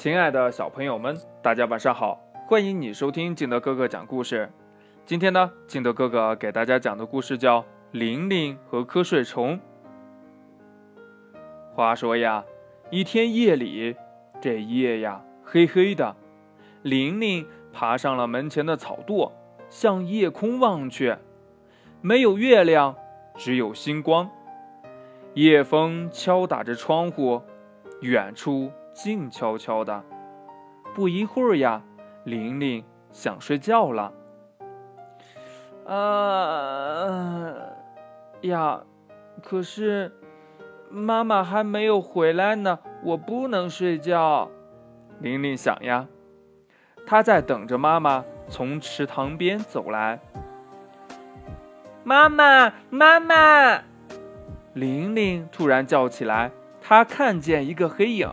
亲爱的小朋友们，大家晚上好！欢迎你收听金德哥哥讲故事。今天呢，金德哥哥给大家讲的故事叫《玲玲和瞌睡虫》。话说呀，一天夜里，这夜呀黑黑的，玲玲爬上了门前的草垛，向夜空望去，没有月亮，只有星光。夜风敲打着窗户，远处。静悄悄的，不一会儿呀，玲玲想睡觉了。啊呀，可是妈妈还没有回来呢，我不能睡觉。玲玲想呀，她在等着妈妈从池塘边走来。妈妈，妈妈！玲玲突然叫起来，她看见一个黑影。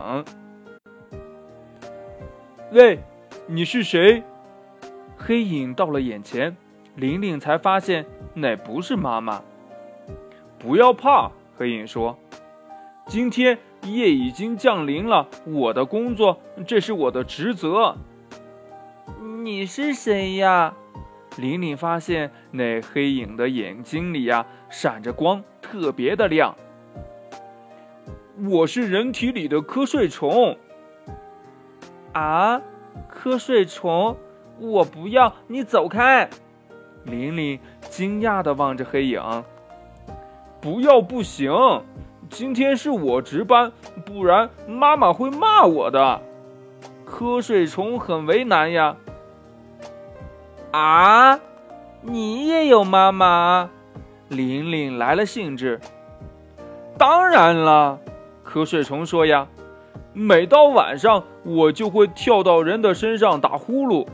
喂，你是谁？黑影到了眼前，玲玲才发现那不是妈妈。不要怕，黑影说：“今天夜已经降临了，我的工作，这是我的职责。”你是谁呀？玲玲发现那黑影的眼睛里呀闪着光，特别的亮。我是人体里的瞌睡虫。啊，瞌睡虫，我不要你走开！玲玲惊讶地望着黑影。不要不行，今天是我值班，不然妈妈会骂我的。瞌睡虫很为难呀。啊，你也有妈妈？玲玲来了兴致。当然了，瞌睡虫说呀。每到晚上，我就会跳到人的身上打呼噜。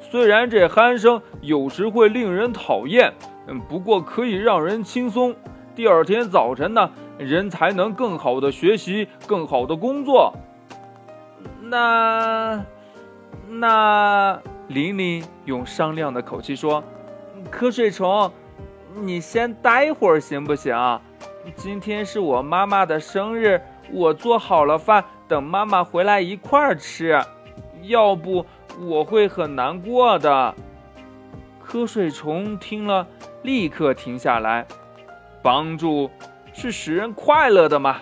虽然这鼾声有时会令人讨厌，嗯，不过可以让人轻松。第二天早晨呢，人才能更好的学习，更好的工作。那……那……玲玲用商量的口气说：“瞌睡虫，你先待会儿行不行？今天是我妈妈的生日，我做好了饭。”等妈妈回来一块儿吃，要不我会很难过的。瞌睡虫听了，立刻停下来。帮助是使人快乐的嘛？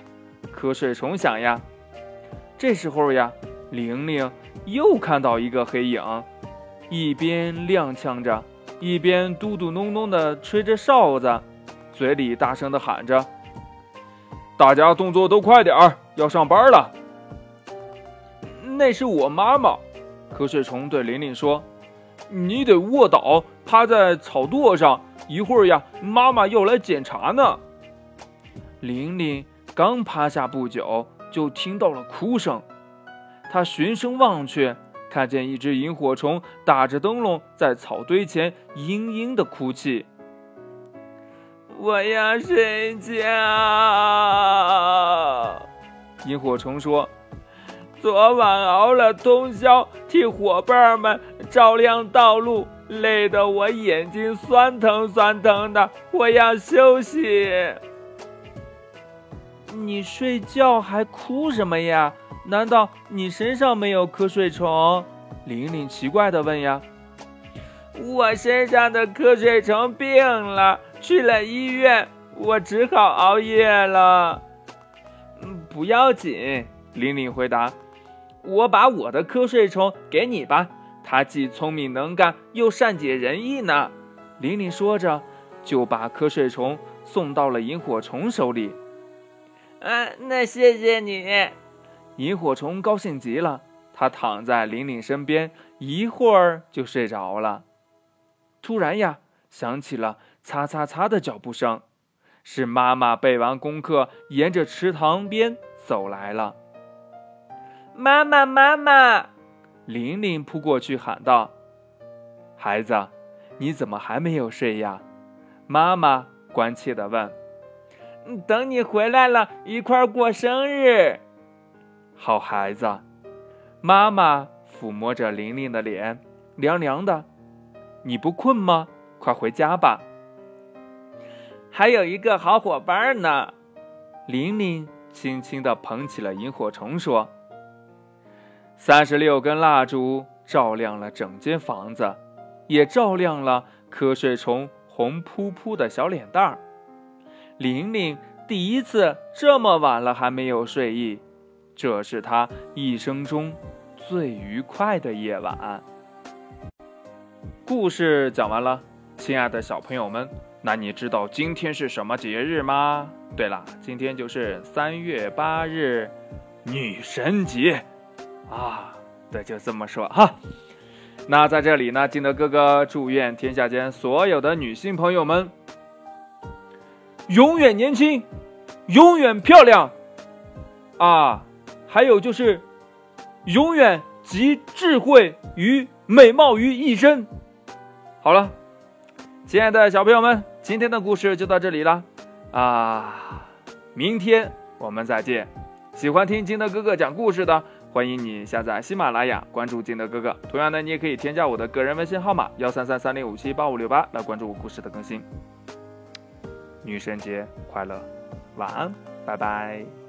瞌睡虫想呀。这时候呀，玲玲又看到一个黑影，一边踉跄着，一边嘟嘟哝哝地吹着哨子，嘴里大声地喊着：“大家动作都快点儿，要上班了。”那是我妈妈，瞌睡虫对玲玲说：“你得卧倒，趴在草垛上，一会儿呀，妈妈要来检查呢。”玲玲刚趴下不久，就听到了哭声。她循声望去，看见一只萤火虫打着灯笼在草堆前嘤嘤的哭泣。“我要睡觉。”萤火虫说。昨晚熬了通宵，替伙伴们照亮道路，累得我眼睛酸疼酸疼的，我要休息。你睡觉还哭什么呀？难道你身上没有瞌睡虫？玲玲奇怪的问呀。我身上的瞌睡虫病了，去了医院，我只好熬夜了。嗯，不要紧，玲玲回答。我把我的瞌睡虫给你吧，它既聪明能干，又善解人意呢。玲玲说着，就把瞌睡虫送到了萤火虫手里。啊，那谢谢你。萤火虫高兴极了，它躺在玲玲身边，一会儿就睡着了。突然呀，响起了擦擦擦的脚步声，是妈妈背完功课，沿着池塘边走来了。妈妈，妈妈！玲玲扑过去喊道：“孩子，你怎么还没有睡呀？”妈妈关切地问。“等你回来了，一块儿过生日。”好孩子，妈妈抚摸着玲玲的脸，凉凉的。你不困吗？快回家吧。还有一个好伙伴呢。玲玲轻轻地捧起了萤火虫，说。三十六根蜡烛照亮了整间房子，也照亮了瞌睡虫红扑扑的小脸蛋儿。玲玲第一次这么晚了还没有睡意，这是她一生中最愉快的夜晚。故事讲完了，亲爱的小朋友们，那你知道今天是什么节日吗？对了，今天就是三月八日，女神节啊！对，就这么说哈。那在这里呢，金德哥哥祝愿天下间所有的女性朋友们永远年轻，永远漂亮啊！还有就是永远集智慧与美貌于一身。好了，亲爱的小朋友们，今天的故事就到这里了啊！明天我们再见。喜欢听金德哥哥讲故事的，欢迎你下载喜马拉雅，关注金德哥哥。同样呢，你也可以添加我的个人微信号码幺三三三零五七八五六八来关注我故事的更新。女神节快乐，晚安，拜拜。